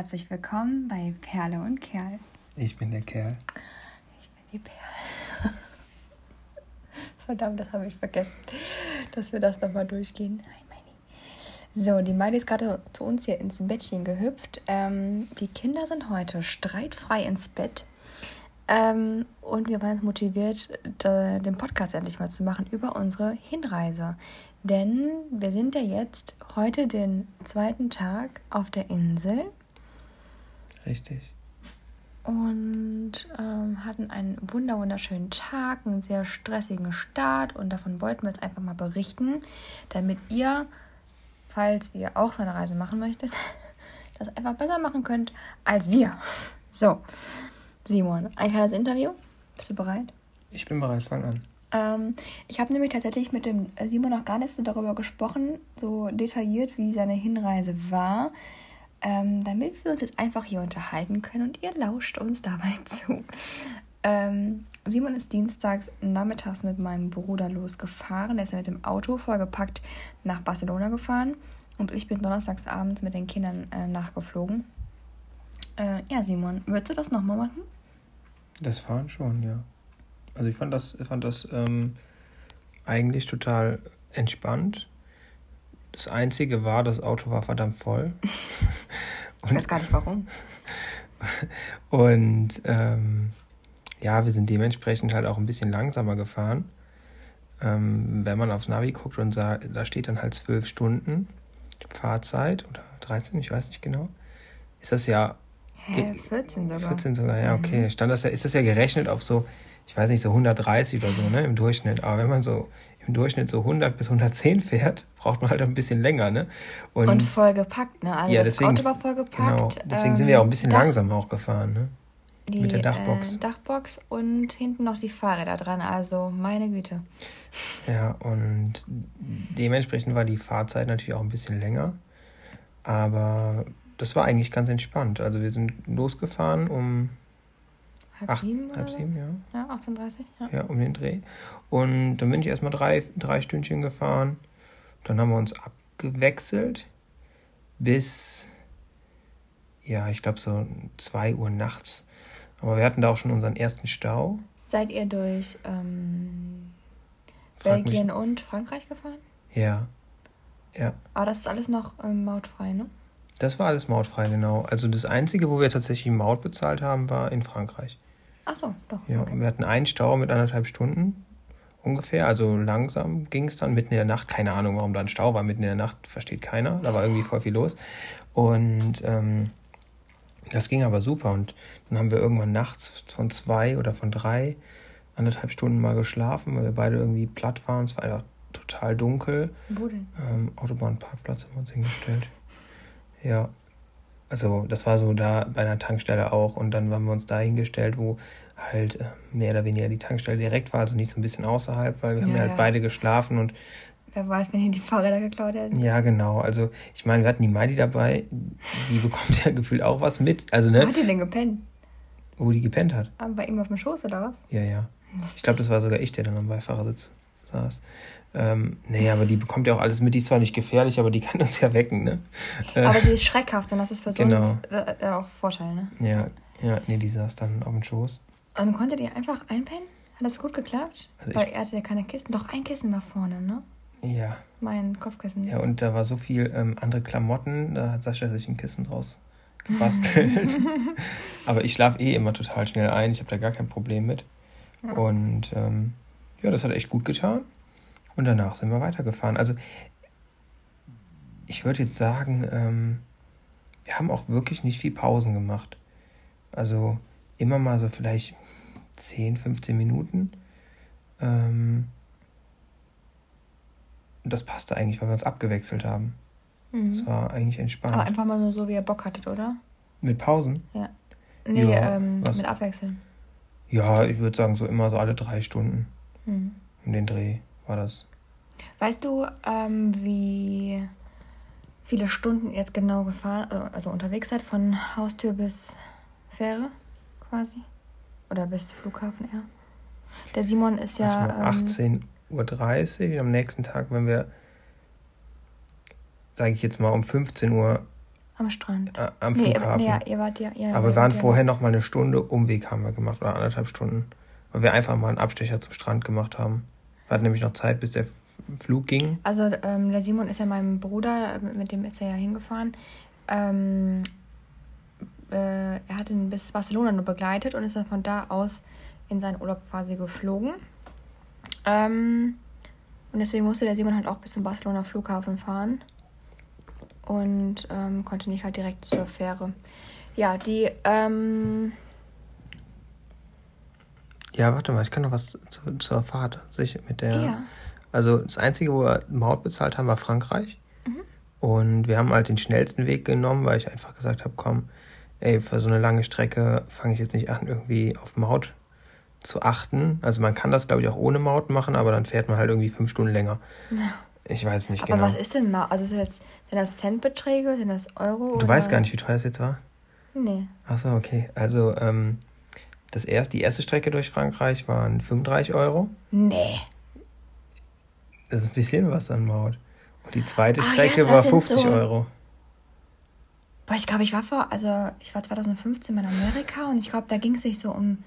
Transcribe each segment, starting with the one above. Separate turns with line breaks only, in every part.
herzlich willkommen bei Perle und Kerl.
Ich bin der Kerl.
Ich bin die Perle. Verdammt, das habe ich vergessen, dass wir das nochmal durchgehen. So, die Miley ist gerade zu uns hier ins Bettchen gehüpft. Ähm, die Kinder sind heute streitfrei ins Bett. Ähm, und wir waren motiviert, den Podcast endlich mal zu machen über unsere Hinreise. Denn wir sind ja jetzt heute den zweiten Tag auf der Insel.
Richtig.
Und ähm, hatten einen wunderschönen Tag, einen sehr stressigen Start. Und davon wollten wir jetzt einfach mal berichten, damit ihr, falls ihr auch so eine Reise machen möchtet, das einfach besser machen könnt als wir. So, Simon, ein kleines Interview. Bist du bereit?
Ich bin bereit, fang an.
Ähm, ich habe nämlich tatsächlich mit dem Simon noch gar nicht so darüber gesprochen, so detailliert, wie seine Hinreise war, ähm, damit wir uns jetzt einfach hier unterhalten können und ihr lauscht uns dabei zu. Ähm, Simon ist dienstags nachmittags mit meinem Bruder losgefahren. Er ist mit dem Auto vollgepackt nach Barcelona gefahren und ich bin donnerstags abends mit den Kindern äh, nachgeflogen. Äh, ja, Simon, würdest du das nochmal machen?
Das Fahren schon, ja. Also ich fand das, fand das ähm, eigentlich total entspannt. Das Einzige war, das Auto war verdammt voll.
ich weiß gar nicht warum.
Und ähm, ja, wir sind dementsprechend halt auch ein bisschen langsamer gefahren. Ähm, wenn man aufs Navi guckt und sagt, da steht dann halt zwölf Stunden Fahrzeit oder 13, ich weiß nicht genau, ist das ja.
Hä, 14 sogar.
14 sogar, ja, okay. Mhm. Stand das ja, ist das ja gerechnet auf so ich weiß nicht, so 130 oder so, ne, im Durchschnitt. Aber wenn man so im Durchschnitt so 100 bis 110 fährt, braucht man halt ein bisschen länger, ne?
Und, und vollgepackt, ne? Also ja, deswegen, das Auto war vollgepackt. Genau,
deswegen ähm, sind wir auch ein bisschen Dach, langsamer auch gefahren, ne?
Die, Mit der Dachbox. Äh, Dachbox und hinten noch die Fahrräder dran, also meine Güte.
Ja, und dementsprechend war die Fahrzeit natürlich auch ein bisschen länger. Aber das war eigentlich ganz entspannt. Also wir sind losgefahren um Halb Acht, sieben? Halb sieben, ja.
Ja, 18.30 ja.
Ja, um den Dreh. Und dann bin ich erstmal drei, drei Stündchen gefahren. Dann haben wir uns abgewechselt bis, ja, ich glaube so 2 Uhr nachts. Aber wir hatten da auch schon unseren ersten Stau.
Seid ihr durch ähm, Belgien mich. und Frankreich gefahren?
Ja. Ja.
Aber das ist alles noch ähm, mautfrei, ne?
Das war alles mautfrei, genau. Also das Einzige, wo wir tatsächlich Maut bezahlt haben, war in Frankreich.
Ach so, doch.
Ja, okay. wir hatten einen Stau mit anderthalb Stunden ungefähr. Also langsam ging es dann mitten in der Nacht. Keine Ahnung, warum da ein Stau war. Mitten in der Nacht versteht keiner. Da war irgendwie voll viel los. Und ähm, das ging aber super. Und dann haben wir irgendwann nachts von zwei oder von drei anderthalb Stunden mal geschlafen, weil wir beide irgendwie platt waren. Es war einfach total dunkel.
Wo denn?
Ähm, Autobahnparkplatz haben wir uns hingestellt. Ja, also das war so da bei einer Tankstelle auch und dann waren wir uns da hingestellt, wo halt äh, mehr oder weniger die Tankstelle direkt war, also nicht so ein bisschen außerhalb, weil wir ja, haben ja halt beide geschlafen und
Wer weiß, wenn hier die Fahrräder geklaut hätten.
Ja, genau. Also ich meine, wir hatten die Miley dabei, die bekommt ja gefühlt auch was mit. Also, ne?
Wo hat die denn gepennt?
Wo die gepennt hat.
Aber bei ihm auf dem Schoß oder was?
Ja, ja. Ich glaube, das war sogar ich, der dann am Beifahrersitz saß. Ähm, nee, aber die bekommt ja auch alles mit. Die ist zwar nicht gefährlich, aber die kann uns ja wecken, ne?
Aber äh, sie ist schreckhaft und das ist für so genau. einen, äh, auch Vorteil, ne?
Ja, ja, nee, die saß dann auf dem Schoß.
Und konntet ihr einfach einpennen? Hat das gut geklappt? Also Weil er hatte ja keine Kisten. Doch ein Kissen war vorne, ne?
Ja.
Mein Kopfkissen.
Ja, und da war so viel ähm, andere Klamotten, da hat Sascha sich ein Kissen draus gebastelt. aber ich schlafe eh immer total schnell ein. Ich habe da gar kein Problem mit. Ja. Und ähm, ja, das hat echt gut getan. Und danach sind wir weitergefahren. Also ich würde jetzt sagen, ähm, wir haben auch wirklich nicht viel Pausen gemacht. Also immer mal so vielleicht 10, 15 Minuten. Ähm, das passte eigentlich, weil wir uns abgewechselt haben. Mhm. Das war eigentlich entspannt.
Aber einfach mal nur so, wie ihr Bock hattet, oder?
Mit Pausen?
Ja. Nee, ja, ähm, mit Abwechseln.
Ja, ich würde sagen, so immer so alle drei Stunden. Mhm. Um den Dreh war das.
Weißt du, ähm, wie viele Stunden jetzt genau gefahren, äh, also unterwegs seid von Haustür bis Fähre quasi? Oder bis Flughafen eher? Der Simon ist ja.
Also 18.30 Uhr. Am nächsten Tag, wenn wir, sage ich jetzt mal, um 15 Uhr
Am Strand.
Äh, am
Nee,
Flughafen.
ja, ihr wart ja- ja,
Aber wir waren
ja
vorher noch mal eine Stunde Umweg haben wir gemacht oder anderthalb Stunden, weil wir einfach mal einen Abstecher zum Strand gemacht haben. Wir hatten nämlich noch Zeit, bis der Flug ging.
Also ähm, der Simon ist ja mein Bruder, mit mit dem ist er ja hingefahren. Ähm, äh, er hat ihn bis Barcelona nur begleitet und ist dann von da aus in seinen Urlaub quasi geflogen. Ähm, und deswegen musste der Simon halt auch bis zum Barcelona Flughafen fahren und ähm, konnte nicht halt direkt zur Fähre. Ja, die, ähm,
Ja, warte mal, ich kann noch was zu, zur Fahrt sich mit der.
Ja.
Also das Einzige, wo wir Maut bezahlt haben, war Frankreich. Und wir haben halt den schnellsten Weg genommen, weil ich einfach gesagt habe, komm, ey, für so eine lange Strecke fange ich jetzt nicht an, irgendwie auf Maut zu achten. Also man kann das, glaube ich, auch ohne Maut machen, aber dann fährt man halt irgendwie fünf Stunden länger. Ich weiß nicht
aber
genau.
was ist denn mal? Also ist das jetzt, sind das Centbeträge, sind das Euro?
du
oder?
weißt gar nicht, wie teuer es jetzt war?
Nee.
Ach so, okay. Also ähm, das erst, die erste Strecke durch Frankreich waren 35 Euro.
Nee.
Das ist ein bisschen was an Maut. Und die zweite
ja,
Strecke
das
war
sind
50
so-
Euro.
Boah, ich glaube, ich war vor, also ich war 2015 in Amerika und ich glaube, da ging es sich so um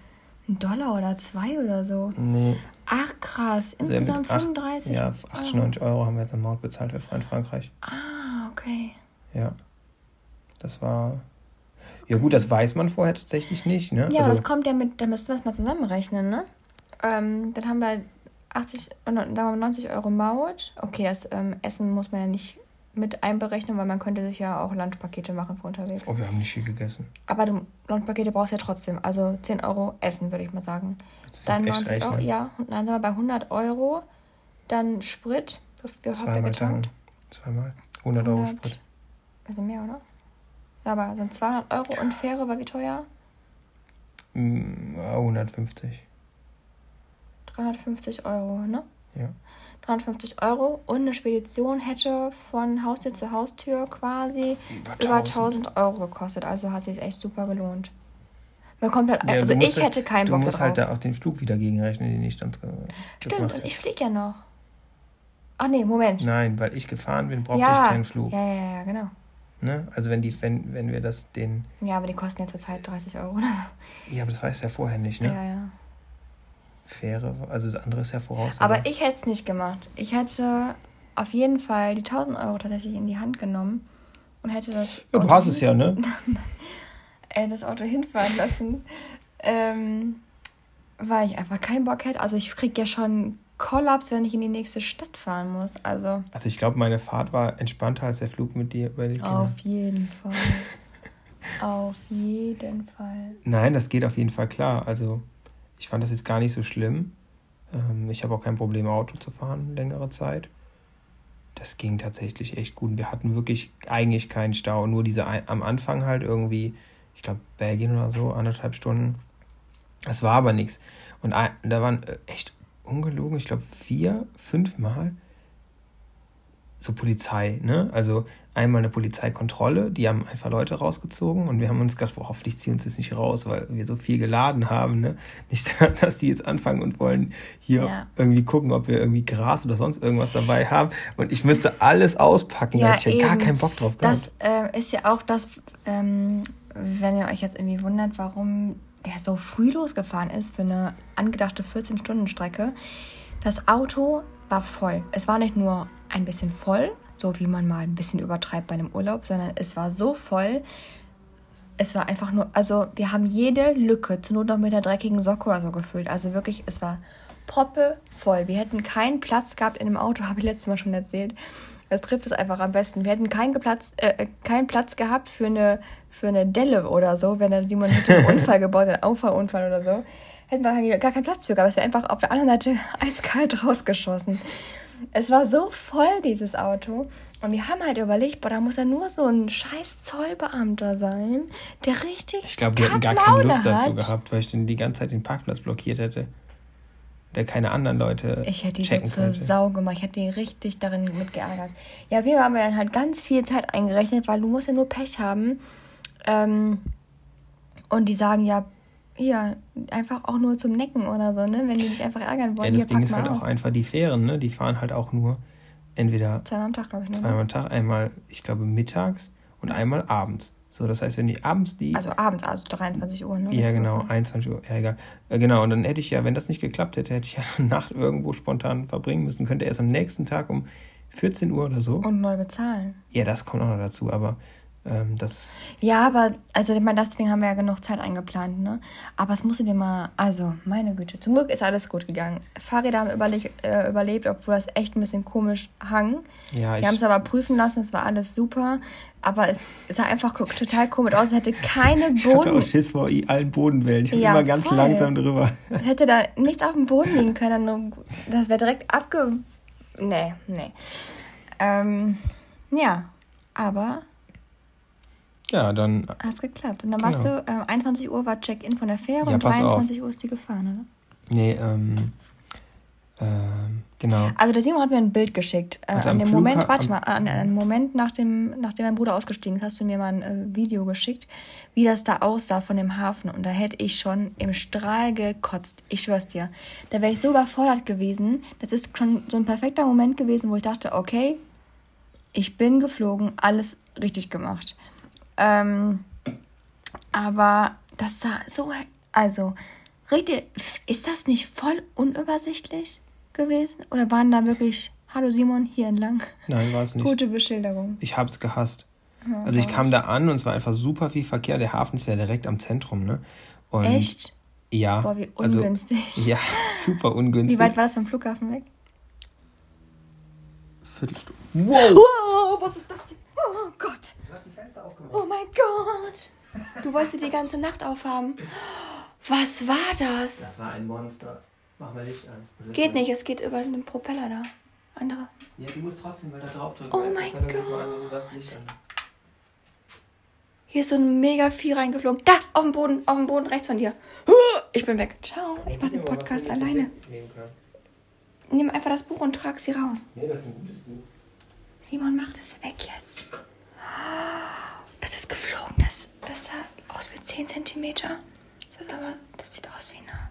einen Dollar oder zwei oder so.
Nee,
Ach krass,
also
insgesamt
acht-
35
Ja,
Euro.
98 Euro haben wir jetzt an Maut bezahlt für in Frankreich.
Ah, okay.
Ja. Das war. Ja, gut, das weiß man vorher tatsächlich nicht, ne?
Ja,
also,
das kommt ja mit, da müssten wir es mal zusammenrechnen, ne? Ähm, dann haben wir 80, äh, sagen wir mal 90 Euro Maut. Okay, das ähm, Essen muss man ja nicht mit einberechnen, weil man könnte sich ja auch Lunchpakete machen für unterwegs.
oh, wir haben nicht viel gegessen.
Aber du, Lunchpakete brauchst du ja trotzdem. Also 10 Euro Essen, würde ich mal sagen. Dann
jetzt echt
90 Euro,
rechnen?
ja. Und dann sind wir bei 100 Euro. Dann Sprit. Ihr
Zweimal tanken. Zweimal. 100 Euro
100.
Sprit.
Also mehr, oder? Ja, aber dann 200 Euro und Fähre war wie teuer?
Mm, ja, 150.
350 Euro, ne?
Ja.
350 Euro und eine Spedition hätte von Haustür zu Haustür quasi
Über
über
1000.
1000 Euro gekostet. Also hat sich echt super gelohnt. Man kommt halt,
Ja,
also
du musst
ich
halt-
hätte keinen
Du
Bock
musst
drauf.
halt da auch den Flug wieder gegenrechnen, den ich dann
Stimmt, und ich fliege ja noch. Ach nee, Moment.
Nein, weil ich gefahren bin, brauchte
ja,
ich keinen Flug.
ja, ja, ja, genau.
Ne? Also wenn die, wenn, wenn wir das den.
Ja, aber die kosten ja zurzeit 30 Euro oder so.
Ja, aber das weißt du ja vorher nicht, ne?
Ja, ja.
Fähre, also das andere ist ja voraus.
Aber ich hätte es nicht gemacht. Ich hätte auf jeden Fall die 1000 Euro tatsächlich in die Hand genommen und hätte das,
Ja, du hast es ja, ne?
äh, das Auto hinfahren lassen, ähm, weil ich einfach keinen Bock hätte. Also ich krieg ja schon Kollaps, wenn ich in die nächste Stadt fahren muss. Also
Also ich glaube, meine Fahrt war entspannter als der Flug mit dir bei den Kindern.
auf jeden Fall. auf jeden Fall.
Nein, das geht auf jeden Fall klar. Also ich fand das jetzt gar nicht so schlimm. Ähm, ich habe auch kein Problem, Auto zu fahren, längere Zeit. Das ging tatsächlich echt gut. Wir hatten wirklich eigentlich keinen Stau. Nur diese am Anfang halt irgendwie, ich glaube, Belgien oder so, anderthalb Stunden. Das war aber nichts. Und da waren äh, echt ungelogen, ich glaube, vier, fünf Mal so Polizei, ne? Also einmal eine Polizeikontrolle, die haben einfach Leute rausgezogen und wir haben uns gedacht, boah, hoffentlich ziehen uns das nicht raus, weil wir so viel geladen haben, ne? Nicht, dass die jetzt anfangen und wollen hier
Ja.
irgendwie gucken, ob wir irgendwie Gras oder sonst irgendwas dabei haben. Und ich müsste alles auspacken, da
Ja,
hätte ich ja gar keinen Bock drauf gehabt.
Das äh, ist ja auch das, ähm, wenn ihr euch jetzt irgendwie wundert, warum der so früh losgefahren ist für eine angedachte 14-Stunden-Strecke. Das Auto war voll. Es war nicht nur ein bisschen voll, so wie man mal ein bisschen übertreibt bei einem Urlaub, sondern es war so voll. Es war einfach nur, also wir haben jede Lücke zur Not noch mit einer dreckigen Socke oder so gefüllt. Also wirklich, es war proppe voll. Wir hätten keinen Platz gehabt in dem Auto, habe ich letztes Mal schon erzählt. Das trifft es einfach am besten. Wir hätten keinen, Platz, äh, keinen Platz gehabt für eine, für eine Delle oder so, wenn der Simon hätte einen Unfall gebaut, einen Auffahrunfall oder so. Hätten wir gar keinen Platz für gehabt. Es wäre einfach auf der anderen Seite eiskalt rausgeschossen. Es war so voll, dieses Auto. Und wir haben halt überlegt, boah, da muss ja nur so ein scheiß Zollbeamter sein, der richtig.
Ich glaube, die hätten gar keine Lust dazu gehabt, weil ich dann die ganze Zeit den Parkplatz blockiert hätte. Der keine anderen Leute
Ich hätte die so
checken
zur
könnte.
Sau gemacht. Ich hätte die richtig darin mitgeärgert. Ja, wir haben ja dann halt ganz viel Zeit eingerechnet, weil du musst ja nur Pech haben. Ähm, und die sagen ja, hier, einfach auch nur zum Necken oder so, ne? Wenn die dich einfach ärgern wollen,
Ja, das Ding
pack
ist halt
aus.
auch einfach die Fähren, ne? Die fahren halt auch nur entweder
Zweimal am Tag, glaube ich, ne?
zweimal am Tag, einmal, ich glaube, mittags und einmal abends. So, das heißt, wenn die abends die.
Also abends, also 23 Uhr, ne?
Ja, genau,
so.
21 Uhr, ja, egal. Äh, Genau, und dann hätte ich ja, wenn das nicht geklappt hätte, hätte ich ja eine Nacht irgendwo spontan verbringen müssen, könnte erst am nächsten Tag um 14 Uhr oder so.
Und neu bezahlen.
Ja, das kommt auch noch dazu, aber ähm, das.
Ja, aber, also ich meine, deswegen haben wir ja genug Zeit eingeplant, ne? Aber es musste dir mal, also, meine Güte, zum Glück ist alles gut gegangen. Fahrräder haben überle äh, überlebt, obwohl das echt ein bisschen komisch hang.
Ja.
Wir haben es aber prüfen lassen, es war alles super. Aber es sah einfach total komisch aus. Es hätte keine
Ich hatte auch
Boden,
Schiss vor allen Bodenwellen. Ich bin
Ja,
immer ganz
voll.
langsam drüber.
hätte da nichts auf dem Boden liegen können. Das wäre direkt abge... Nee, nee. Ähm, ja, aber
Ja, dann.
hat's geklappt. Und dann warst
Genau.
du, ähm, 21 Uhr war Check-in von der Fähre
Ja,
und
pass auf.
23 Uhr ist die gefahren, oder?
Nee, ähm. Ähm, genau.
Also der Simon hat mir ein Bild geschickt. Äh, an dem
Flugha-
Moment, warte mal, an einem Moment, nachdem, nachdem mein Bruder ausgestiegen ist, hast du mir mal ein äh, Video geschickt, wie das da aussah von dem Hafen. Und da hätte ich schon im Strahl gekotzt. Ich schwör's dir. Da wäre ich so überfordert gewesen. Das ist schon so ein perfekter Moment gewesen, wo ich dachte, okay, ich bin geflogen, alles richtig gemacht. Ähm, aber das sah so, also, richtig, ist das nicht voll unübersichtlich gewesen? Oder waren da wirklich, hallo Simon, hier entlang?
Nein, war es nicht.
Gute Beschilderung.
Ich hab's gehasst.
Ja,
Also ich kam da an und es war einfach super viel Verkehr. Der Hafen ist ja direkt am Zentrum, ne? Und
Echt?
Ja.
Boah, wie
also-
ungünstig.
ja, super ungünstig.
Wie weit war das vom Flughafen weg?
Viertelstunde. Wow!
Wow, was ist das denn? Oh Gott.
Du hast die Fenster aufgemacht.
Oh mein Gott. Du wolltest die ganze Nacht aufhaben. Was war das?
Das war ein Monster. Mach mal Licht an.
Geht nicht, es geht über den Propeller da. Andere.
Ja, du musst trotzdem mal da drauf drücken.
Oh mein Gott. Hier ist so ein mega Vieh reingeflogen. Da, auf dem Boden, auf dem Boden rechts von dir. Ich bin weg. Ciao, ich mache den Podcast alleine. Nimm einfach das Buch und trag sie raus.
Nee, das ist ein gutes Buch.
Simon, mach das weg jetzt. Das ist geflogen. Das, das sah aus wie 10 cm. Das, aber, das sieht aus wie eine.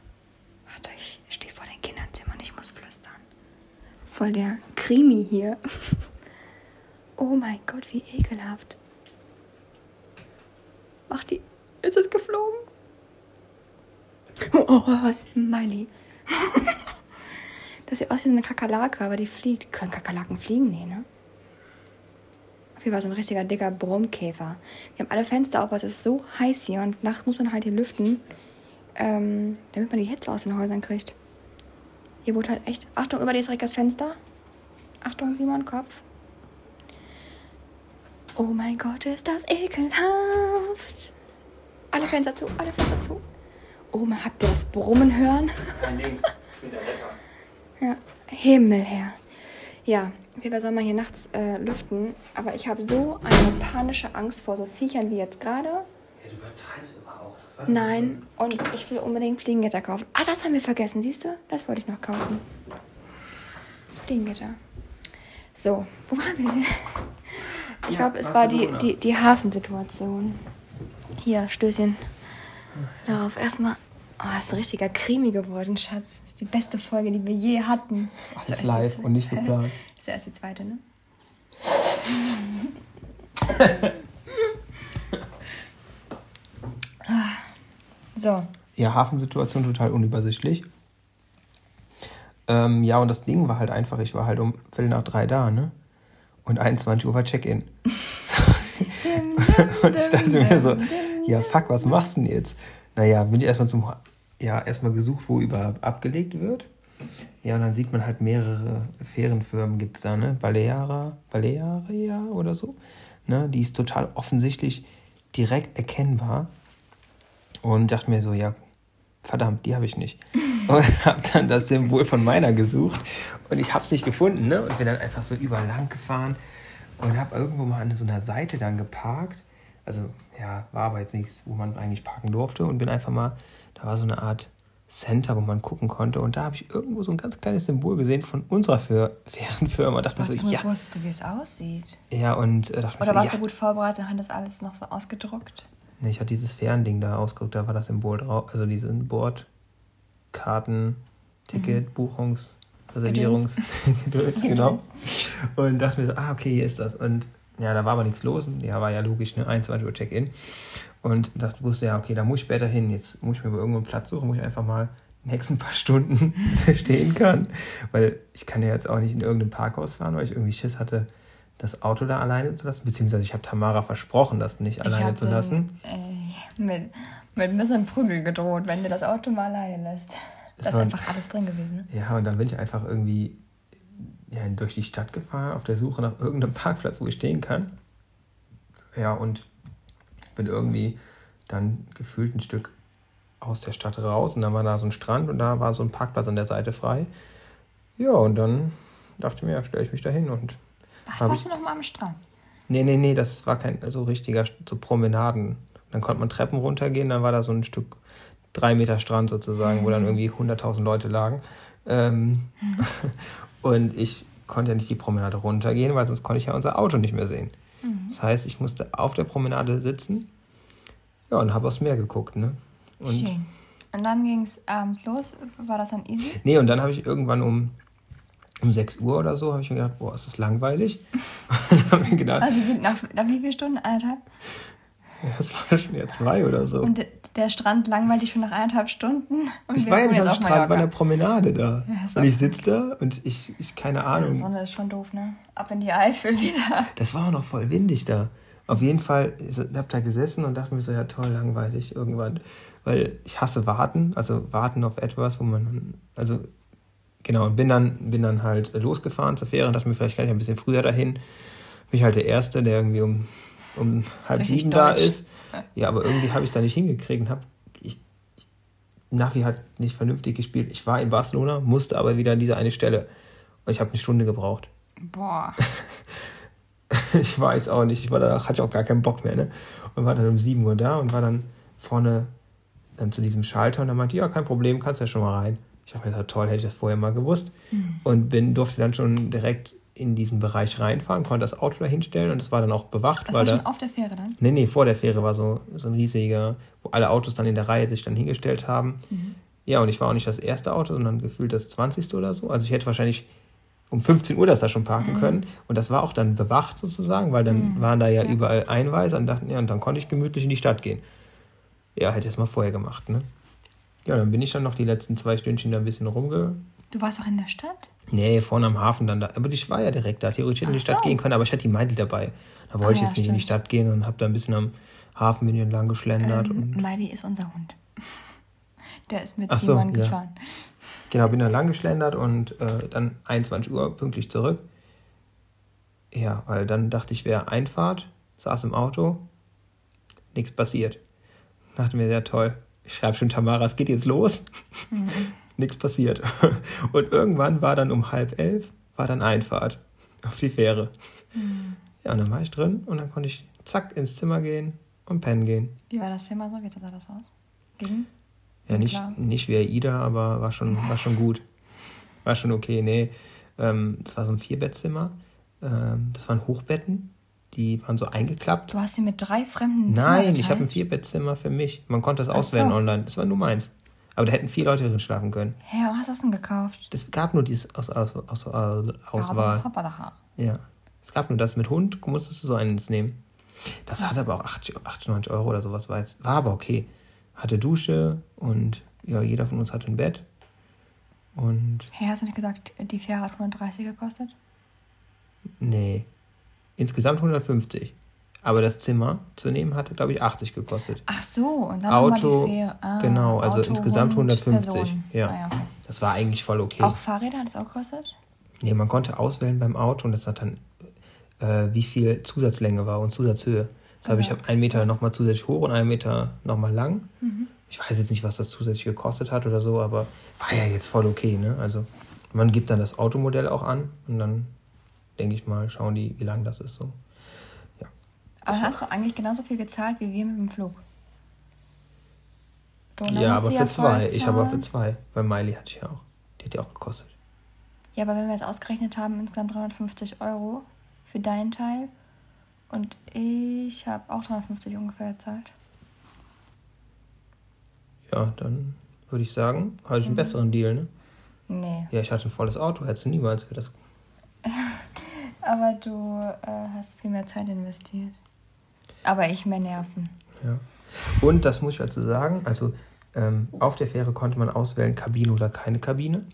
Warte, ich stehe vor dem Kinderzimmer und ich muss flüstern. Voll der Krimi hier. Oh mein Gott, wie ekelhaft. Mach die. Ist es geflogen? Oh, oh, was? Miley. Das sieht aus wie so eine Kakerlake, aber die fliegt. Können Kakerlaken fliegen? Nee, ne? Jeden Fall so ein richtiger dicker Brummkäfer. Wir haben alle Fenster auf, aber es ist so heiß hier und nachts muss man halt hier lüften, ähm, damit man die Hitze aus den Häusern kriegt. Hier wurde halt echt. Achtung, über dir ist direkt das Fenster. Achtung, Simon, Kopf. Oh mein Gott, ist das ekelhaft. Alle Fenster zu, alle Fenster zu. Oh man, habt ihr das Brummen hören?
Kein Ding. Ich bin der Retter.
Ja, Himmel her. Ja, Fall soll man hier nachts äh, lüften, aber ich habe so eine panische Angst vor so Viechern wie jetzt gerade.
Ja, du übertreibst aber auch. Das war
Nein, und ich will unbedingt Fliegengitter kaufen. Ah, das haben wir vergessen, siehst du? Das wollte ich noch kaufen. Fliegengitter. So, wo waren wir denn? Ich
Ja,
glaube, es war die, die, die Hafensituation. Hier, Stößchen. Darauf erstmal. Oh, das ist ein richtiger Krimi geworden, Schatz. Das ist die beste Folge, die wir je hatten. So, erst die
live und nicht geplant.
Ist ja erst die zweite, ne? So,
Ja, Hafensituation total unübersichtlich. Ähm, ja, und das Ding war halt einfach, ich war halt um Viertel nach drei da, ne? Und 21 Uhr war Check-in. und ich dachte mir so, ja, fuck, was machst du denn jetzt? Naja, bin ich erstmal zum, ja, erstmal gesucht, wo überhaupt abgelegt wird. Ja, und dann sieht man halt mehrere Fährenfirmen gibt's da, ne? Baleara, Balearia oder so. Ne? Die ist total offensichtlich direkt erkennbar. Und dachte mir so, ja, verdammt, die habe ich nicht. Und habe dann das Symbol von meiner gesucht und ich habe es nicht gefunden. Ne? Und bin dann einfach so überall lang gefahren und habe irgendwo mal an so einer Seite dann geparkt. Also ja, war aber jetzt nichts, wo man eigentlich parken durfte und bin einfach mal, da war so eine Art Center, wo man gucken konnte und da habe ich irgendwo so ein ganz kleines Symbol gesehen von unserer Fir Fährenfirma. Dachte mir so, ja,
wusstest du, wie es aussieht?
ja und äh, dachte mir
Oder
so,
warst
ja.
du gut vorbereitet und hast das alles noch so ausgedruckt?
Nee, ich hatte dieses Fernding da ausgedruckt, da war das Symbol drauf, also diese Bordkarten, Ticket, Buchungs, Reservierungs, Gedöns, genau. Und dachte mir so, ah, okay, hier ist das. Und ja, da war aber nichts los. Ja, war ja logisch, ne? 21 Uhr Check-in. Und da wusste ja, okay, da muss ich später hin. Jetzt muss ich mir aber irgendwo einen Platz suchen, wo ich einfach mal die nächsten paar Stunden stehen kann. Weil ich kann ja jetzt auch nicht in irgendein Parkhaus fahren, weil ich irgendwie Schiss hatte, das Auto da alleine zu lassen. Beziehungsweise ich habe Tamara versprochen, das nicht
Ich
alleine zu lassen.
Äh, mit, mit ein bisschen Prügel gedroht, wenn du das Auto mal alleine lässt. Da ist einfach alles drin gewesen. Ne?
Ja, und dann bin ich einfach irgendwie ja, durch die Stadt gefahren, auf der Suche nach irgendeinem Parkplatz, wo ich stehen kann. Ja, und bin irgendwie dann gefühlt ein Stück aus der Stadt raus und dann war da so ein Strand und da war so ein Parkplatz an der Seite frei. Ja, und dann dachte ich mir, ja, stelle ich mich da hin und
Ach, warst du noch mal am Strand?
Nee, nee, nee, das war kein so richtiger, so Promenaden. Dann konnte man Treppen runtergehen, dann war da so ein Stück drei Meter Strand sozusagen, wo dann irgendwie 100.000 Leute lagen. Ähm, und ich konnte ja nicht die Promenade runtergehen, weil sonst konnte ich ja unser Auto nicht mehr sehen. Das heißt, ich musste auf der Promenade sitzen, ja, und habe aufs Meer geguckt, ne? Und,
Schön. Und dann ging es abends los. War das dann easy?
nee, und dann habe ich irgendwann um, um 6 Uhr oder so, habe ich mir gedacht, boah, ist das langweilig. und dann habe ich gedacht,
Also nach, nach wie viele Stunden? Eineinhalb?
das war schon ja zwei oder so.
Und de- der Strand langweilt dich schon nach eineinhalb Stunden? Und
Ich war ja nicht am Strand, war an der
Mallorca.
Promenade da.
Ja,
und ich sitze da und ich, ich keine
Die
Ahnung.
Sonne ist schon doof, ne? Ab in die Eifel wieder.
Das war auch noch voll windig da. Auf jeden Fall, ich hab da gesessen und dachte mir so, ja toll, langweilig irgendwann. Weil ich hasse warten, also warten auf etwas, wo man, also genau, und bin dann, bin dann halt losgefahren zur Fähre und dachte mir, vielleicht kann ich ein bisschen früher dahin. Bin ich halt der Erste, der irgendwie um, um halb
Richtig
sieben da
deutsch.
ist. Ja, aber irgendwie habe ich es da nicht hingekriegt und habe, ich, Navi hat nicht vernünftig gespielt. Ich war in Barcelona, musste aber wieder an diese eine Stelle. Und ich habe eine Stunde gebraucht.
Boah.
ich weiß auch nicht. Ich war danach, hatte auch gar keinen Bock mehr, ne? Und war dann um 7 Uhr da und war dann vorne dann zu diesem Schalter und dann meinte, ja, kein Problem, kannst ja schon mal rein. Ich dachte mir, das war toll, hätte ich das vorher mal gewusst. Und bin, durfte dann schon direkt in diesen Bereich reinfahren, konnte das Auto da hinstellen und es war dann auch bewacht,
Das
weil
war
da.
schon auf der Fähre dann?
Nee, nee, vor der Fähre war so, so ein riesiger, wo alle Autos dann in der Reihe sich dann hingestellt haben. Ja, und ich war auch nicht das erste Auto, sondern gefühlt das 20. oder so. Also ich hätte wahrscheinlich um 15 Uhr das da schon parken können. Und das war auch dann bewacht sozusagen, weil dann waren da ja,
Ja.
überall Einweiser und dachten, ja, und dann konnte ich gemütlich in die Stadt gehen. Ja, hätte ich es mal vorher gemacht, ne? Ja, dann bin ich dann noch die letzten zwei Stündchen da ein bisschen rumge...
Du warst doch in der Stadt?
Nee, vorne am Hafen dann da. Aber ich war ja direkt da. Theoretisch hätte ich in die Stadt
so.
gehen können, aber ich hatte die Meindl dabei. Da wollte
Ah,
ich
ja,
jetzt nicht in die
stimmt.
Stadt gehen und habe da ein bisschen am Hafen bin ich entlang geschlendert. und
Ähm, Miley ist unser Hund. Der ist mit
Ach so,
Simon
ja.
gefahren.
Genau, bin dann lang geschlendert und äh, dann 21 Uhr pünktlich zurück. Ja, weil dann dachte ich, wäre Einfahrt, saß im Auto, nichts passiert. Dachte mir, sehr toll. Ich schreibe schon Tamara, es geht jetzt los. Nichts passiert. Und irgendwann war dann um halb elf, war dann Einfahrt auf die Fähre. Ja, und dann war ich drin und dann konnte ich zack ins Zimmer gehen und pennen gehen.
Wie war das Zimmer so? Wie sah das aus? Ging?
Ja, nicht,
Klar.
nicht wie Aida, aber war schon, war schon gut. War schon okay. Nee, ähm, das war so ein Vierbettzimmer. Ähm, das waren Hochbetten. Die waren so eingeklappt.
Du hast sie mit drei fremden
Nein, ich habe ein Vierbettzimmer für mich. Man konnte das
Ach
auswählen
so.
online. Das war nur meins. Aber da hätten vier Leute drin schlafen können.
Hä, was hast du das denn gekauft?
Das gab nur dieses aus, aus, aus, aus, Auswahl. Ja. Es gab nur das mit Hund, musstest du so eins nehmen. Das hatte aber auch 80, 98 Euro oder sowas. War, jetzt, war aber okay. Hatte Dusche und ja, jeder von uns hatte ein Bett. Und
Hä, hast du nicht gesagt, die Fähre hat 130 gekostet?
nee, insgesamt 150. Aber das Zimmer zu nehmen hatte, glaube ich, 80 gekostet.
Ach so, und dann
Auto.
Ah,
genau, also
Auto,
insgesamt
Hund,
150.
Person.
Ja.
Ah, ja.
Das war eigentlich voll okay.
Auch Fahrräder hat es auch gekostet?
Nee, man konnte auswählen beim Auto und das hat dann, äh, wie viel Zusatzlänge war und Zusatzhöhe. Das habe ich habe einen Meter nochmal zusätzlich hoch und einen Meter nochmal lang.
Mhm.
Ich weiß jetzt nicht, was das zusätzlich gekostet hat oder so, aber war ja jetzt voll okay, ne? Also man gibt dann das Automodell auch an und dann denke ich mal, schauen die, wie lang das ist so.
Aber hast du eigentlich genauso viel gezahlt wie wir mit dem Flug? Dann
ja, aber für zwei.
voll
Ich habe aber für zwei, weil Miley hatte ich ja auch. Die hat ja auch gekostet.
Ja, aber wenn wir es ausgerechnet haben, insgesamt 350 Euro für deinen Teil. Und ich habe auch 350 ungefähr gezahlt.
Ja, dann würde ich sagen, hatte ich
Mhm.
einen besseren Deal, ne?
Nee.
Ja, ich hatte ein volles Auto, hättest du niemals für das.
Aber du äh, hast viel mehr Zeit investiert. Aber ich mehr Nerven.
Ja. Und das muss ich dazu sagen, also ähm, auf der Fähre konnte man auswählen, Kabine oder keine Kabine.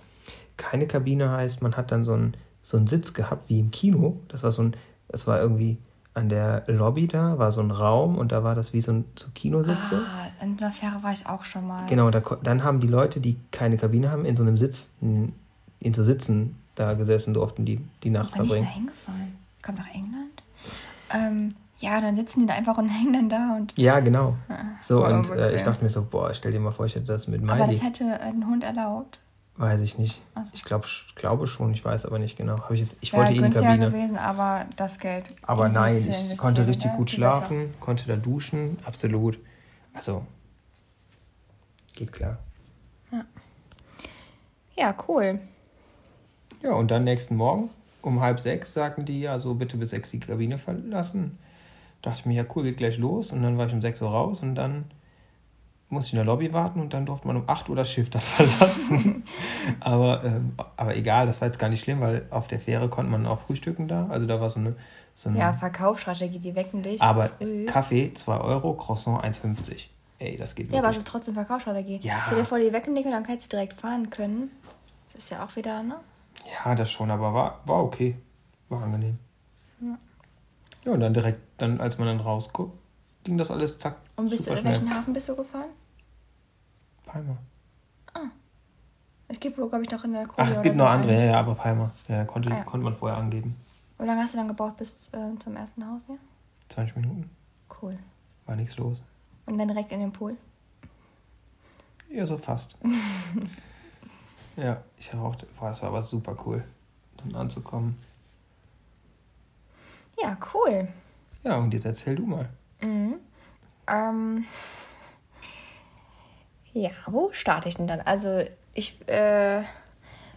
Keine Kabine heißt, man hat dann so einen, so einen Sitz gehabt wie im Kino. Das war so ein, das war irgendwie an der Lobby da, war so ein Raum und da war das wie so ein so Kinositze.
Ah, in der Fähre war ich auch schon mal.
Genau, da, dann haben die Leute, die keine Kabine haben, in so einem Sitz, in, in so Sitzen da gesessen, durften die die Nacht
bin ich da
verbringen.
hingefahren? Kommt nach England? Ähm, ja, dann sitzen die da einfach und hängen dann da und.
Ja, genau. So,
voll
und äh, ich dachte mir so, boah, stell dir mal vor, ich hätte das mit
Aber
Miley.
das hätte ein Hund erlaubt.
Weiß ich nicht.
So.
Ich glaub, glaube schon, ich weiß aber nicht genau. Hab ich jetzt, ich
Wäre
wollte eh
günstiger
Kabine.
gewesen, aber das Geld.
Aber
in
nein, ich konnte richtig
ne?
gut
Viel besser.
schlafen, konnte da duschen, absolut. Also, geht klar.
Ja, cool.
Ja, und dann nächsten Morgen um halb sechs sagten die, ja, so bitte bis sechs die Kabine verlassen. Dachte ich mir, ja cool, geht gleich los. Und dann war ich um sechs Uhr raus und dann musste ich in der Lobby warten und dann durfte man um 8 Uhr das Schiff dann verlassen. aber, ähm, aber egal, das war jetzt gar nicht schlimm, weil auf der Fähre konnte man auch frühstücken da. Also da war so eine. So eine
Ja, Verkaufsstrategie, die wecken dich.
aber
Früh.
Kaffee 2 Euro, Croissant 1,50. Ey, das geht
Ja, aber es
wirklich.
ist trotzdem Verkaufsstrategie.
Ja.
Stell dir vor, die wecken dich und dann kannst du direkt fahren können. Das ist ja auch wieder, ne?
Ja, das schon, aber war, war okay. War angenehm.
Ja.
Ja, und dann direkt, dann, als man dann rausguckt, ging das alles zack.
Und bist du,
super
in welchen. Hafen bist du gefahren?
Palma.
Es gibt, glaube ich, noch in der Kohle
Ach, es gibt
so
noch andere,
einen.
ja, ja, aber Palma. Ja, konnte,
Ah, ja.
konnte man vorher angeben.
Wie lange hast du dann gebraucht bis äh, zum ersten Haus hier?
20 Minuten.
Cool.
War nichts los.
Und dann direkt in den Pool?
Ja, so fast. ja, ich habe auch, boah, das war aber super cool, dann anzukommen.
Ja, cool.
Ja, und jetzt erzähl du mal.
Mhm. Ähm, ja, wo starte ich denn dann? Also, ich, äh,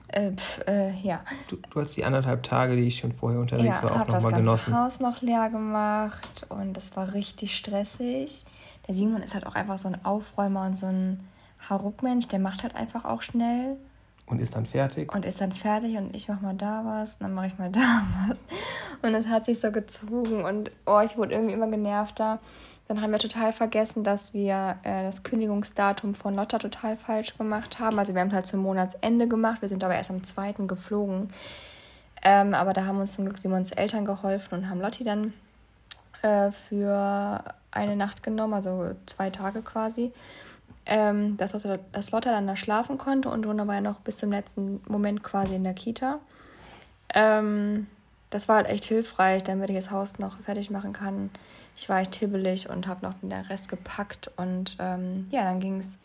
äh, pf, äh ja.
Du, du hast die anderthalb Tage, die ich schon vorher unterwegs
ja,
war, auch
habe das
nochmal
ganze
genossen.
Haus noch leer gemacht und das war richtig stressig. Der Simon ist halt auch einfach so ein Aufräumer und so ein Haruk-Mensch, der macht halt einfach auch schnell
Und ist dann fertig.
und ist dann fertig und ich mach mal da was, und dann mache ich mal da was. Und es hat sich so gezogen und oh, ich wurde irgendwie immer genervter. Dann haben wir total vergessen, dass wir äh, das Kündigungsdatum von Lotta total falsch gemacht haben. Also wir haben es halt zum Monatsende gemacht. Wir sind aber erst am 2. geflogen. Ähm, aber da haben uns zum Glück Simons Eltern geholfen und haben Lotti dann äh, für eine Nacht genommen, also zwei Tage quasi. Ähm, dass, dass Lotta dann da schlafen konnte und Rona war ja noch bis zum letzten Moment quasi in der Kita. Ähm, das war halt echt hilfreich, damit ich das Haus noch fertig machen kann. Ich war echt hibbelig und habe noch den Rest gepackt und ähm, ja, dann ging es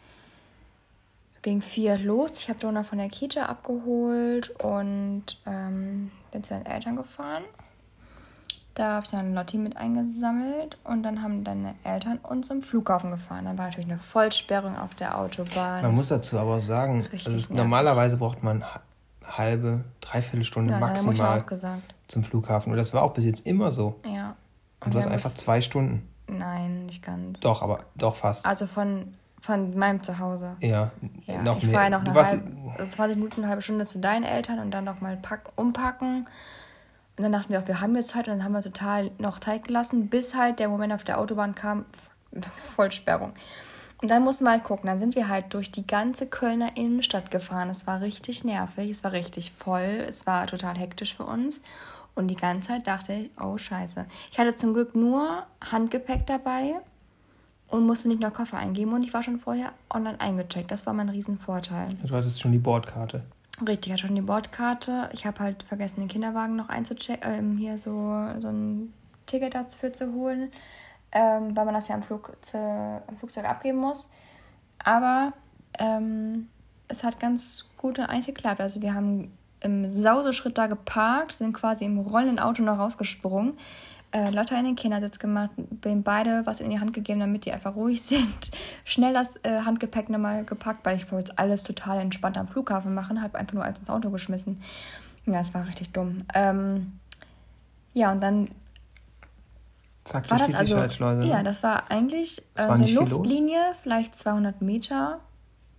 gegen vier los. Ich habe Jonah von der Kita abgeholt und ähm, bin zu den Eltern gefahren. Da habe ich dann Lotti mit eingesammelt und dann haben deine Eltern uns zum Flughafen gefahren. Dann war natürlich eine Vollsperrung auf der Autobahn.
Man muss dazu aber auch sagen, also normalerweise braucht man ha- halbe, dreiviertel Stunde
ja,
maximal zum Flughafen. Und das war auch bis jetzt immer so.
Ja.
Und du
wir
hast einfach zwei Stunden.
Nein, nicht ganz.
Doch, aber doch fast.
Also von, von meinem Zuhause.
Ja,
Ja,
noch
ich
mehr.
fahre ja noch
du
eine halbe, also 20 Minuten, eine halbe Stunde zu deinen Eltern und dann noch mal pack, umpacken. Und dann dachten wir auch, wir haben jetzt Zeit und dann haben wir total noch Zeit gelassen, bis halt der Moment auf der Autobahn kam, Vollsperrung. Und dann mussten wir halt gucken. Dann sind wir halt durch die ganze Kölner Innenstadt gefahren. Es war richtig nervig, es war richtig voll, es war total hektisch für uns. Und die ganze Zeit dachte ich, oh scheiße. Ich hatte zum Glück nur Handgepäck dabei und musste nicht noch Koffer eingeben. Und ich war schon vorher online eingecheckt. Das war mein Riesenvorteil.
du hattest schon die Bordkarte.
Richtig, ich hatte schon die Bordkarte. Ich habe halt vergessen, den Kinderwagen noch einzuchecken, ähm, hier so, so ein Ticket dafür zu holen, ähm, weil man das ja am, Flug, zu, am Flugzeug abgeben muss. Aber ähm, es hat ganz gut eigentlich geklappt. Also wir haben im Sauseschritt da geparkt, sind quasi im rollenden Auto noch rausgesprungen. Äh, Lotta in den Kindersitz gemacht, denen beide was in die Hand gegeben, damit die einfach ruhig sind. Schnell das äh, Handgepäck nochmal gepackt, weil ich wollte alles total entspannt am Flughafen machen, habe einfach nur alles ins Auto geschmissen. Ja, es war richtig dumm. Ähm, ja, und dann
Zack,
war das also.
Ne?
Ja, das war eigentlich äh,
war
eine? Luftlinie, vielleicht 200 Meter.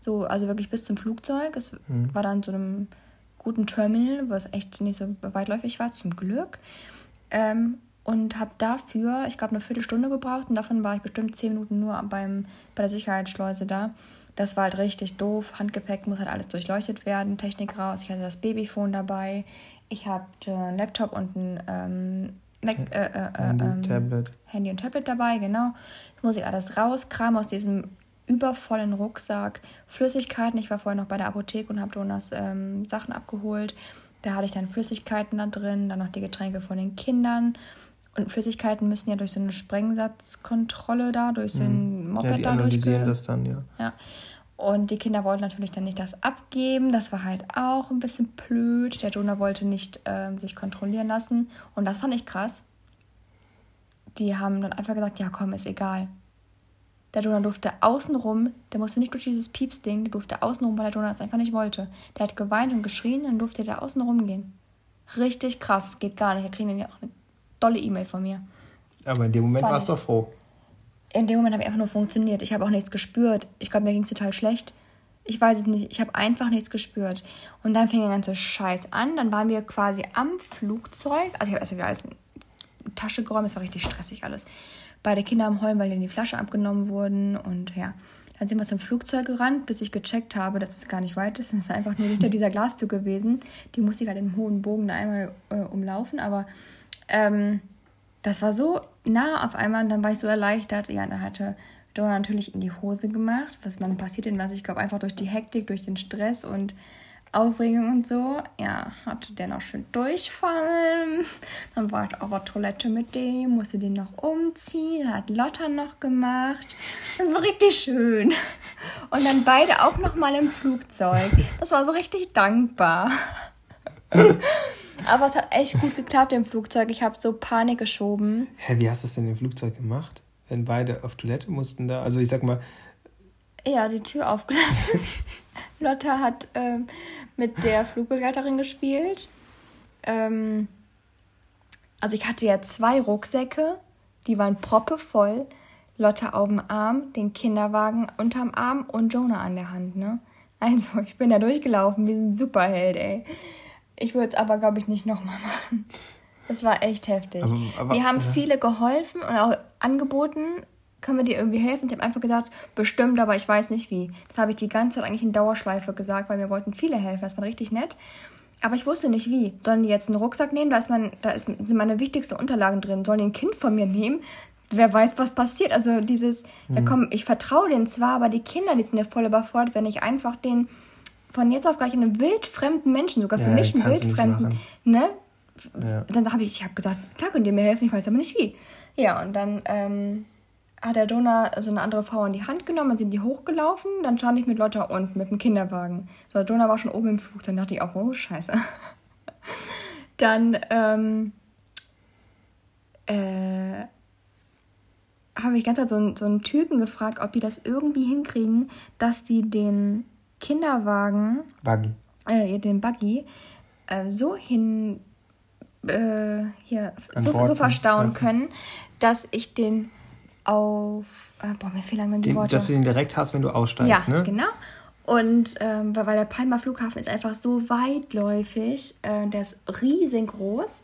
So, also wirklich bis zum Flugzeug. Es
Hm.
war dann so einem guten Terminal, was echt nicht so weitläufig war, zum Glück. Ähm, und habe dafür, ich glaube, eine Viertelstunde gebraucht und davon war ich bestimmt zehn Minuten nur beim, bei der Sicherheitsschleuse da. Das war halt richtig doof. Handgepäck muss halt alles durchleuchtet werden, Technik raus. Ich hatte das Babyphone dabei. Ich hatte einen Laptop und ein ähm, Mac, äh, äh, Handy, ähm. Handy und Tablet dabei, genau. Das muss ich alles rauskram aus diesem übervollen Rucksack. Flüssigkeiten. Ich war vorher noch bei der Apotheke und habe Jonas ähm, Sachen abgeholt. Da hatte ich dann Flüssigkeiten da drin, dann noch die Getränke von den Kindern. Und Flüssigkeiten müssen ja durch so eine Sprengsatzkontrolle da, durch so ein mhm. Moped ja, die da analysieren das dann, ja. ja. Und die Kinder wollten natürlich dann nicht das abgeben. Das war halt auch ein bisschen blöd. Der Jonah wollte nicht äh, sich kontrollieren lassen. Und das fand ich krass. Die haben dann einfach gesagt, ja komm, ist egal. Der Jonah durfte außenrum, der musste nicht durch dieses Pieps-Ding, der durfte außenrum, weil der Jonah das einfach nicht wollte. Der hat geweint und geschrien und dann durfte der außenrum gehen. Richtig krass, das geht gar nicht. Da kriegen ja auch eine tolle E-Mail von mir.
Aber in dem Moment Fand warst du froh
in dem Moment habe ich einfach nur funktioniert. Ich habe auch nichts gespürt. Ich glaube, mir ging es total schlecht. Ich weiß es nicht. Ich habe einfach nichts gespürt. Und dann fing der ganze Scheiß an. Dann waren wir quasi am Flugzeug. Also ich habe erst wieder alles in die Tasche geräumt. Es war richtig stressig alles. Beide Kinder am Heulen, weil denen die Flasche abgenommen wurden. Und ja, dann sind wir zum Flugzeug gerannt, bis ich gecheckt habe, dass es gar nicht weit ist. Es ist einfach nur hinter dieser Glastür gewesen. Die musste ich halt im hohen Bogen da einmal äh, umlaufen. Aber ähm, das war so nah auf einmal und dann war ich so erleichtert. Ja, dann hatte Jonah natürlich in die Hose gemacht, was man passiert denn was. Ich glaube, einfach durch die Hektik, durch den Stress und Aufregung und so. Ja, hatte der noch schön durchfallen. Dann war ich auf der Toilette mit dem, musste den noch umziehen, hat Lotta noch gemacht. Das war richtig schön. Und dann beide auch noch mal im Flugzeug. Das war so richtig dankbar. Aber es hat echt gut geklappt im Flugzeug. Ich habe so Panik geschoben.
Hä, wie hast du das denn im Flugzeug gemacht? Wenn beide auf Toilette mussten da? Also ich sag mal.
Ja, die Tür aufgelassen. Lotta hat ähm, mit der Flugbegleiterin gespielt. Ähm, also ich hatte ja zwei Rucksäcke, die waren proppevoll. Lotta auf dem Arm, den Kinderwagen unterm Arm und Jonah an der Hand, ne? Also, ich bin da durchgelaufen wie ein Superheld, ey. Ich würde es aber, glaube ich, nicht nochmal machen. Das war echt heftig. Also, aber, wir haben ja. viele geholfen und auch angeboten, können wir dir irgendwie helfen? Ich habe einfach gesagt, bestimmt, aber ich weiß nicht wie. Das habe ich die ganze Zeit eigentlich in Dauerschleife gesagt, weil wir wollten viele helfen. Das war richtig nett. Aber ich wusste nicht wie. Sollen die jetzt einen Rucksack nehmen? Da, ist mein, da ist, sind meine wichtigsten Unterlagen drin. Sollen die ein Kind von mir nehmen? Wer weiß, was passiert. Also dieses, mhm. ja komm, ich vertraue denen zwar, aber die Kinder, die sind ja voll überfordert, wenn ich einfach den von jetzt auf gleich einen wildfremden Menschen, sogar für ja, mich einen wildfremden, ne? Ja. Dann habe ich, ich habe gesagt, klar könnt ihr mir helfen, ich weiß aber nicht wie. Ja, und dann ähm, hat der Donner so eine andere Frau in die Hand genommen, dann sind die hochgelaufen, dann stand ich mit Lotta unten, mit dem Kinderwagen. So, der Donner war schon oben im Flug, dann dachte ich auch, oh, scheiße. dann, ähm, äh, habe ich ganz so, so einen Typen gefragt, ob die das irgendwie hinkriegen, dass die den Kinderwagen, Buggy, äh, den Buggy, äh, so hin, äh, hier, so, so verstauen okay. können, dass ich den auf, äh, boah, mir fehlen langsam die
den, Worte. Dass du den direkt hast, wenn du aussteigst,
ja, ne? genau. Und ähm, weil der Palmer Flughafen ist einfach so weitläufig, äh, der ist riesengroß.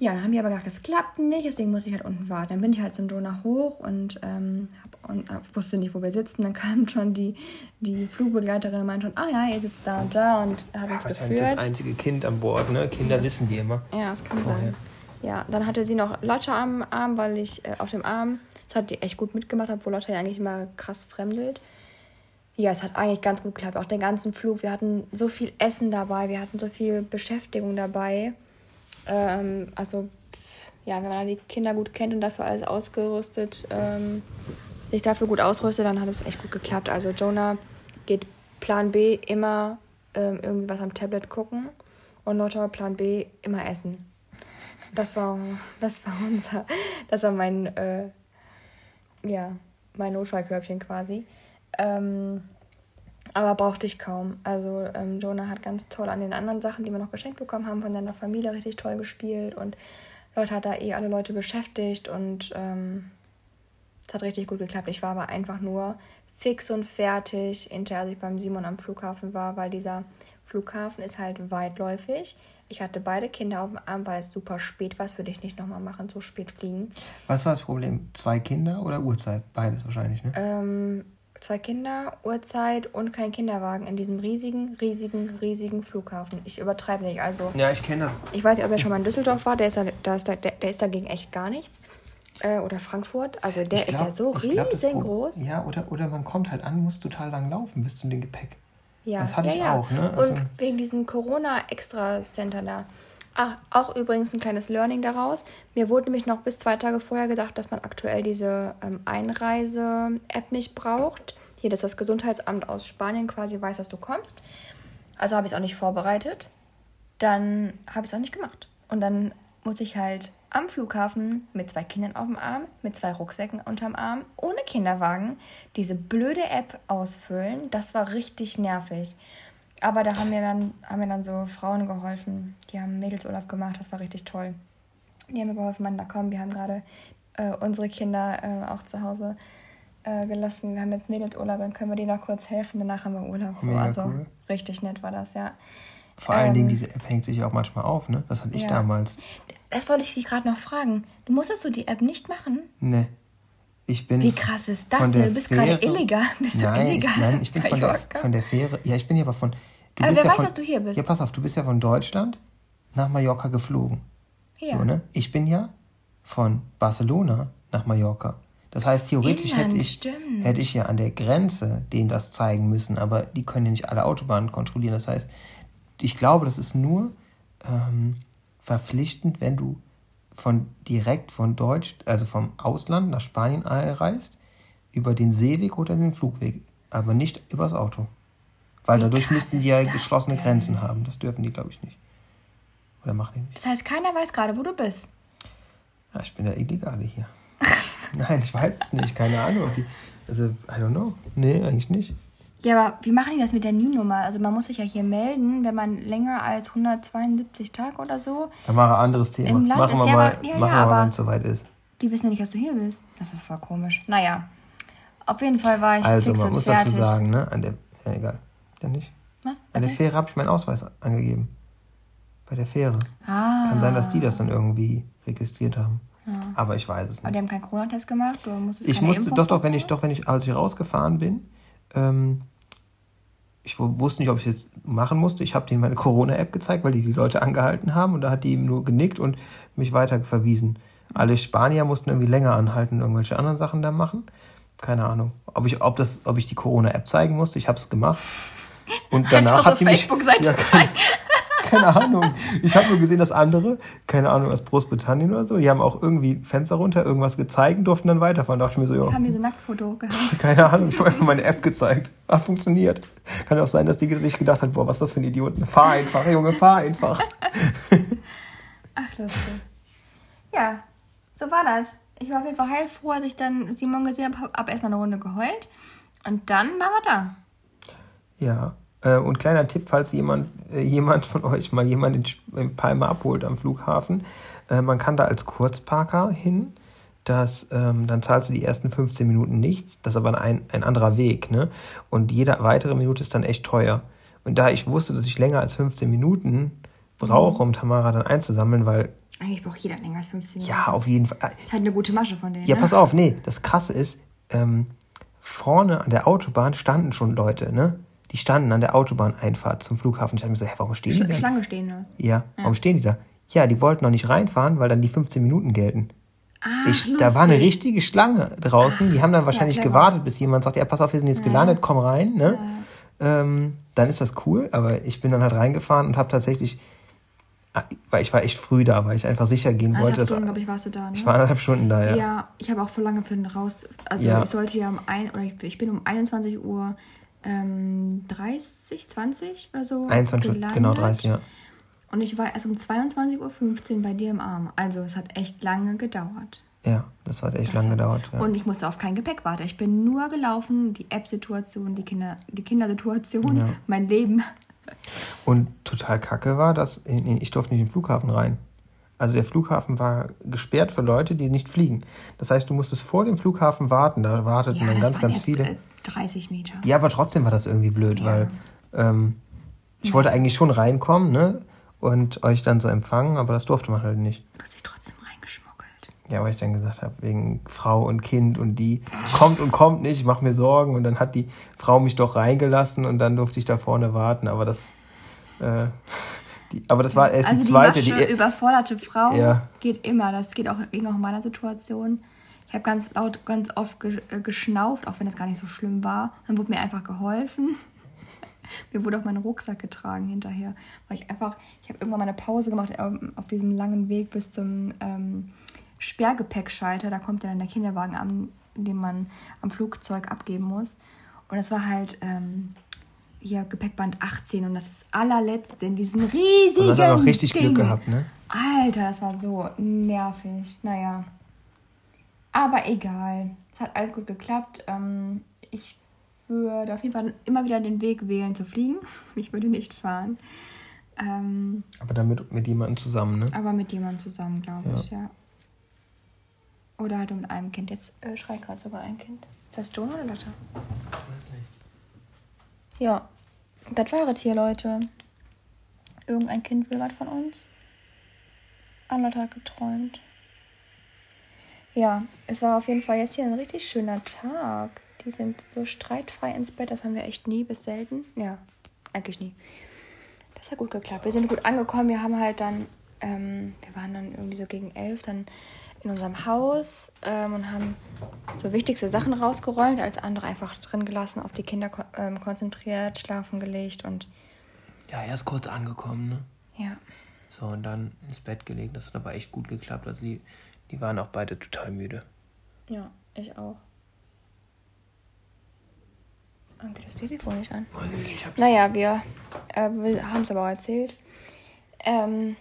Ja, dann haben die aber gesagt, es klappt nicht, deswegen muss ich halt unten warten. Dann bin ich halt zum Donau hoch und, ähm, hab, und hab, wusste nicht, wo wir sitzen. Dann kam schon die, die Flugbegleiterin und meinte schon, ah ja, ihr sitzt da und da und hat uns
geführt. das einzige Kind an Bord, ne? Kinder das, wissen die immer.
Ja, das kann vorher. sein. Ja, dann hatte sie noch Lotte am Arm, weil ich äh, auf dem Arm, das hat die echt gut mitgemacht, obwohl Lotte ja eigentlich immer krass fremdelt. Ja, es hat eigentlich ganz gut geklappt. Auch den ganzen Flug. Wir hatten so viel Essen dabei, wir hatten so viel Beschäftigung dabei. Ähm, also, ja, wenn man die Kinder gut kennt und dafür alles ausgerüstet, ähm, sich dafür gut ausrüstet, dann hat es echt gut geklappt. Also, Jonah geht Plan B immer ähm, irgendwie was am Tablet gucken und Lotta Plan B immer essen. Das war, das war unser, das war mein, äh, ja, mein Notfallkörbchen quasi. Ähm, aber brauchte ich kaum. Also ähm, Jonah hat ganz toll an den anderen Sachen, die wir noch geschenkt bekommen haben, von seiner Familie richtig toll gespielt und Leute hat da eh alle Leute beschäftigt und ähm, es hat richtig gut geklappt. Ich war aber einfach nur fix und fertig, hinterher als ich beim Simon am Flughafen war, weil dieser Flughafen ist halt weitläufig. Ich hatte beide Kinder auf dem Arm, weil es super spät war. Das würde ich nicht nochmal machen, so spät fliegen.
Was war das Problem? Zwei Kinder oder Uhrzeit? Beides wahrscheinlich, ne?
Ähm, zwei Kinder, Uhrzeit und kein Kinderwagen in diesem riesigen, riesigen, riesigen Flughafen. Ich übertreibe nicht. Also,
ja, ich kenne das.
Ich weiß nicht, ob er schon mal in Düsseldorf war. Der ist, da, da ist, da, der, der ist dagegen echt gar nichts. Äh, oder Frankfurt. Also der glaub, ist ja so
riesengroß. Ja, oder, oder man kommt halt an, muss total lang laufen bis zu dem Gepäck. Ja, das hatte
ja, ich ja. auch. Ne? Also und wegen diesem Corona-Extra-Center da. Ach, auch übrigens ein kleines Learning daraus. Mir wurde nämlich noch bis zwei Tage vorher gedacht, dass man aktuell diese ähm, Einreise-App nicht braucht. Hier, dass das Gesundheitsamt aus Spanien quasi weiß, dass du kommst. Also habe ich es auch nicht vorbereitet. Dann habe ich es auch nicht gemacht. Und dann muss ich halt am Flughafen mit zwei Kindern auf dem Arm, mit zwei Rucksäcken unterm Arm, ohne Kinderwagen, diese blöde App ausfüllen. Das war richtig nervig. Aber da haben mir dann, haben mir dann so Frauen geholfen. Die haben Mädelsurlaub gemacht, das war richtig toll. Die haben mir geholfen, man, da komm, wir haben gerade äh, unsere Kinder äh, auch zu Hause äh, gelassen. Wir haben jetzt Mädelsurlaub, dann können wir denen noch kurz helfen. Danach haben wir Urlaub. So. also cool. richtig nett war das, ja.
Vor allen ähm, Dingen, diese App hängt sich auch manchmal auf, ne? Das hatte ich ja. damals.
Das wollte ich dich gerade noch fragen. Du musstest du die App nicht machen? Nee.
Ich bin Wie krass ist das denn? Du bist gerade illegal. Bist nein, du illegal? Ich, nein, ich bin von der, von der Fähre. Ja, ich bin hier aber von. Du aber bist wer ja weiß, von, dass du hier bist. Ja, pass auf, du bist ja von Deutschland nach Mallorca geflogen. Ja. So, ne? Ich bin ja von Barcelona nach Mallorca. Das heißt, theoretisch Inland, hätte, ich, hätte ich ja an der Grenze denen das zeigen müssen, aber die können ja nicht alle Autobahnen kontrollieren. Das heißt, ich glaube, das ist nur ähm, verpflichtend, wenn du von direkt von Deutsch, also vom Ausland nach Spanien reist, über den Seeweg oder den Flugweg, aber nicht übers Auto. Weil Wie dadurch müssten die ja geschlossene denn? Grenzen haben. Das dürfen die, glaube ich, nicht. Oder machen die nicht.
Das heißt, keiner weiß gerade, wo du bist.
Ja, ich bin der Illegale hier. Nein, ich weiß es nicht. Keine Ahnung. Die, also, I don't know. Nee, eigentlich nicht.
Ja, aber wie machen die das mit der NIE-Nummer? Also man muss sich ja hier melden, wenn man länger als 172 Tage oder so.
Dann machen wir ein anderes Thema. Im Land machen wir mal, aber,
ja, machen ja, wir mal wenn es soweit ist. Die wissen ja nicht, dass du hier bist. Das ist voll komisch. Naja, auf jeden Fall war ich Also man muss
fertig. dazu sagen, ne? An der, ja, egal. Ja nicht. Was? An der Fähre habe ich meinen Ausweis angegeben. Bei der Fähre. Ah. Kann sein, dass die das dann irgendwie registriert haben. Ja. Aber ich weiß es nicht.
Aber die haben keinen Corona-Test gemacht? Du musstest
ich musste, doch, doch, wenn ich, doch, wenn ich, als ich rausgefahren bin, ähm, ich wusste nicht, ob ich es jetzt machen musste. Ich habe denen meine Corona-App gezeigt, weil die die Leute angehalten haben und da hat die ihm nur genickt und mich weiter verwiesen. Alle Spanier mussten irgendwie länger anhalten und irgendwelche anderen Sachen da machen. Keine Ahnung, ob ich, ob das, ob ich die Corona-App zeigen musste. Ich habe es gemacht. Und danach hat die mich. Ja, keine Ahnung. Ich habe nur gesehen, dass andere, keine Ahnung, aus Großbritannien oder so, die haben auch irgendwie Fenster runter, irgendwas gezeigt und durften dann weiterfahren. Da dachte ich mir so, ja. Haben diese Nacktfoto gehabt? Keine Ahnung, ich habe einfach meine App gezeigt. Hat funktioniert. Kann auch sein, dass die sich gedacht hat, boah, was ist das für ein Idioten. Fahr einfach, Junge, fahr einfach.
Ach, lustig. Ja, so war das. Ich war auf jeden Fall heilfroh, als ich dann Simon gesehen habe, habe erstmal eine Runde geheult. Und dann waren wir da.
Ja, und kleiner Tipp, falls jemand, äh, jemand von euch mal jemanden in Palma abholt am Flughafen, äh, man kann da als Kurzparker hin. Das, ähm, dann zahlst du die ersten 15 Minuten nichts. Das ist aber ein, ein anderer Weg. Ne? Und jede weitere Minute ist dann echt teuer. Und da ich wusste, dass ich länger als 15 Minuten brauche, um Tamara dann einzusammeln, weil.
Eigentlich braucht jeder länger als 15
Minuten. Ja, auf jeden Fall. Das
ist halt eine gute Masche von denen.
Ja, ne? pass auf, nee, das krasse ist, ähm, vorne an der Autobahn standen schon Leute, ne? Die standen an der Autobahneinfahrt zum Flughafen. Ich dachte mir so, hä, warum stehen Sch die da? Schlange stehen da. Ja, ja, warum stehen die da? Ja, die wollten noch nicht reinfahren, weil dann die 15 Minuten gelten. Ah, ich, da war eine richtige Schlange draußen. Die haben dann wahrscheinlich ja, gewartet, bis jemand sagt, ja, pass auf, wir sind jetzt gelandet, komm rein. Ne? Ähm, dann ist das cool, aber ich bin dann halt reingefahren und habe tatsächlich, ah, weil ich war echt früh da, weil ich einfach sicher gehen Eineinhalb wollte. Stunden, glaube ich, warst du da. Ne? Ich war eineinhalb Stunden da, ja.
Ja, ich habe auch vor lange für den raus. Also ja. ich sollte ja um ein oder ich, ich bin um 21 Uhr ähm, 30, 20 oder so. 21, gelandet. genau 30, ja. Und ich war erst um 22.15 Uhr bei dir im Arm. Also es hat echt lange gedauert.
Ja, das hat echt das lange hat... gedauert. Ja.
Und ich musste auf kein Gepäck warten. Ich bin nur gelaufen, die App-Situation, die, Kinder, die Kindersituation, ja. mein Leben.
Und total kacke war, dass ich durfte nicht in den Flughafen rein. Also der Flughafen war gesperrt für Leute, die nicht fliegen. Das heißt, du musstest vor dem Flughafen warten. Da warteten ja, dann ganz, ganz viele. Äh,
30 Meter.
Ja, aber trotzdem war das irgendwie blöd, ja. weil ähm, Ich wollte eigentlich schon reinkommen, ne? Und euch dann so empfangen, aber das durfte man halt nicht.
Du hast dich trotzdem reingeschmuggelt.
Ja, weil ich dann gesagt habe, wegen Frau und Kind und die kommt und kommt nicht, ich mache mir Sorgen. Und dann hat die Frau mich doch reingelassen und dann durfte ich da vorne warten. Aber das, äh, die, aber das war erst
Also
die
die
zweite.
masche,
Die,
überforderte Frau
Ja.
geht immer. Das geht auch, ging auch in meiner Situation. Ich habe ganz laut, ganz oft ge äh, geschnauft, auch wenn das gar nicht so schlimm war. Dann wurde mir einfach geholfen. Mir wurde auch mein Rucksack getragen hinterher, weil ich einfach, ich habe irgendwann mal eine Pause gemacht ähm, auf diesem langen Weg bis zum ähm, Sperrgepäckschalter. Da kommt ja dann der Kinderwagen an, den man am Flugzeug abgeben muss. Und das war halt ähm, hier Gepäckband 18 und das ist das allerletzte in diesem riesigen
und hat auch richtig
Ding.
Glück gehabt, ne?
Alter, das war so nervig. Naja. Aber egal. Es hat alles gut geklappt. Ähm, ich würde auf jeden Fall immer wieder den Weg wählen zu fliegen. Ich würde nicht fahren. Ähm,
Aber damit mit jemandem zusammen, ne?
aber mit jemandem zusammen, glaube ich, ja. Oder halt mit einem Kind. Jetzt äh, schreit gerade sogar ein Kind. Ist das John oder Lotte? Ja, das war es hier, Leute. Irgendein Kind will was von uns. Anlotte hat geträumt. Ja, es war auf jeden Fall jetzt hier ein richtig schöner Tag. Die sind so streitfrei ins Bett. Das haben wir echt nie bis selten. Ja, eigentlich nie. Das hat gut geklappt. Wir sind gut angekommen. Wir haben halt dann, ähm, wir waren dann irgendwie so gegen elf dann in unserem Haus ähm, und haben so wichtigste Sachen rausgeräumt, als andere einfach drin gelassen, auf die Kinder ko ähm, konzentriert, schlafen gelegt und
Ja, erst kurz angekommen, ne?
ja.
So, und dann ins Bett gelegt. Das hat aber echt gut geklappt. Also die, die waren auch beide total müde.
Ja, ich auch. Warum geht das Babyphone nicht an?
Weiß ich hab's-
Naja, wir, äh, wir haben es aber auch erzählt. Ähm,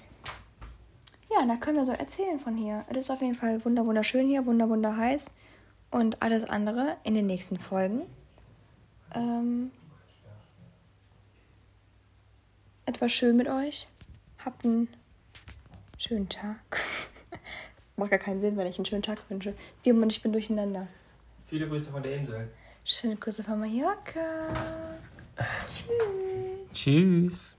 ja, da können wir so erzählen von hier. Es ist auf jeden Fall wunder wunderschön hier, wunder wunder heiß. Und alles andere in den nächsten Folgen. Ähm, etwas schön mit euch. Habt einen schönen Tag. Macht gar keinen Sinn, wenn ich einen schönen Tag wünsche. Simon und ich bin durcheinander.
Viele Grüße von der Insel.
Schöne Grüße von Mallorca. Tschüss.
Tschüss.